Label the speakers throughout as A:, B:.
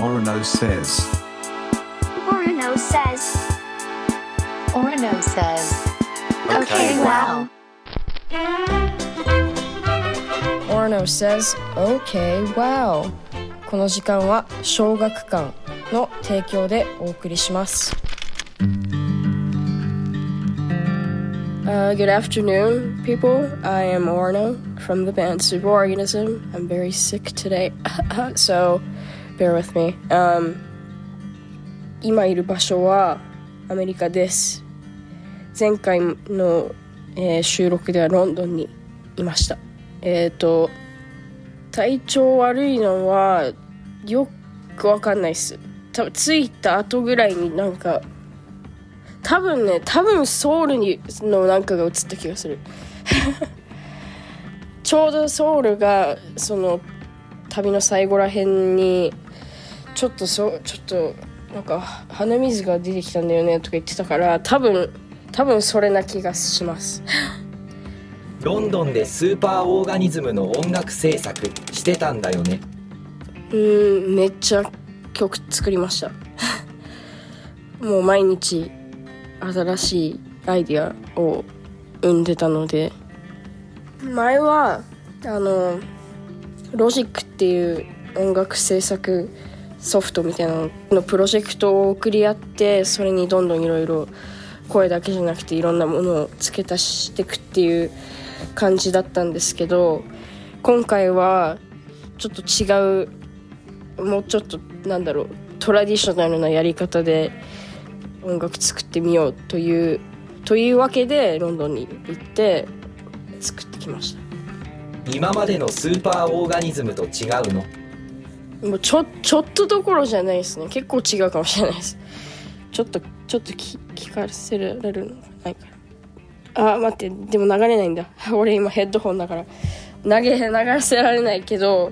A: Orono says.
B: Orono says.
C: Orono says.
B: Okay, wow.
D: Orno says, OK, wow. この時間は小学館の提供でお送りします。Uh, good afternoon, people. I am Orno from the band Super Organism. I'm very sick today, so bear with me. Um, 今いる場所はアメリカです。前回の、えー収録ではロンドンにいました。えっ、と体調悪いのはよくわかんないっす多分着いた後ぐらいになんか多分ね多分ソウルにのなんかが映った気がする ちょうどソウルがその旅の最後らへんにちょっとそちょっとなんか鼻水が出てきたんだよねとか言ってたから多分多分それな気がします。
E: ロンドンでスーパーオーガニズムの音楽制作してたんだよね。
D: うーんめっちゃ曲作りました。もう毎日新しいアイディアを生んでたので。前はあのロジックっていう音楽制作ソフトみたいなのプロジェクトを送り合ってそれにどんどんいろいろ声だけじゃなくていろんなものを付け足していくっていう感じだったんですけど今回はちょっと違うもうちょっとなんだろうトラディショナルなやり方で音楽作ってみようというというわけでロンドンに行って作ってきました。
E: 今までのスーパーオーガニズムと違うの？
D: たもうちょちょっとどころじゃないですね。結構違うかもしれないです。ちょっとちょっと聞聞かせられるのがないからあ待って。でも流れないんだ。俺今ヘッドホンだから。投げ流せられないけど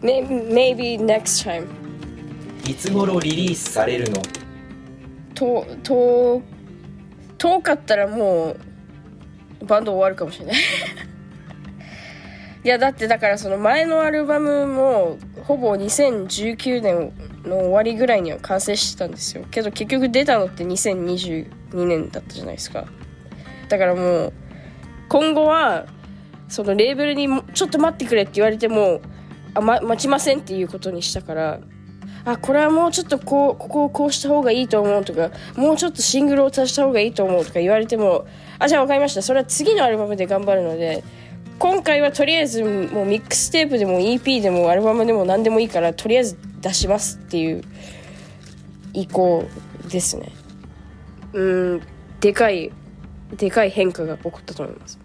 D: may- maybe next time
E: いつ頃リリースされるの？
D: と遠遠かったらもうバンド終わるかもしれないいやだってだからその前のアルバムもほぼ2019年の終わりぐらいには完成してたんですよ。けど結局出たのって2022年だったじゃないですか。だからもう今後はそのレーベルにちょっと待ってくれって言われてもあ、ま、待ちませんっていうことにしたからあこれはもうちょっとこうここをこうした方がいいと思うとかもうちょっとシングルを足した方がいいと思うとか言われてもあじゃあ分かりました。それは次のアルバムで頑張るので今回はとりあえずもうミックステープでも EP でもアルバムでも何でもいいからとりあえず出しますっていう意向ですね。うんでかいでかい変化が起こったと思います。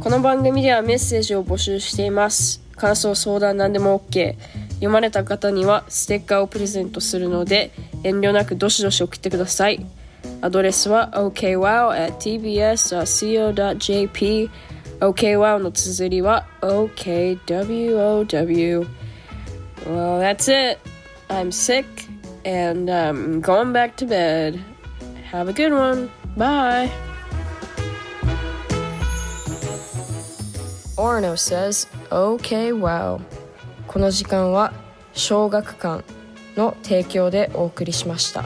D: この番組ではメッセージを募集しています。感想相談何でも OK 読まれた方にはステッカーをプレゼントするので遠慮なくどしどし送ってください。アドレスは okwow.tbs.co.jp okwow の綴りは okwow Well, that's it. I'm sick and I'm going back to bed. Have a good one. Bye. Orno says, OK, wow. この時間は小学館の提供でお送りしました。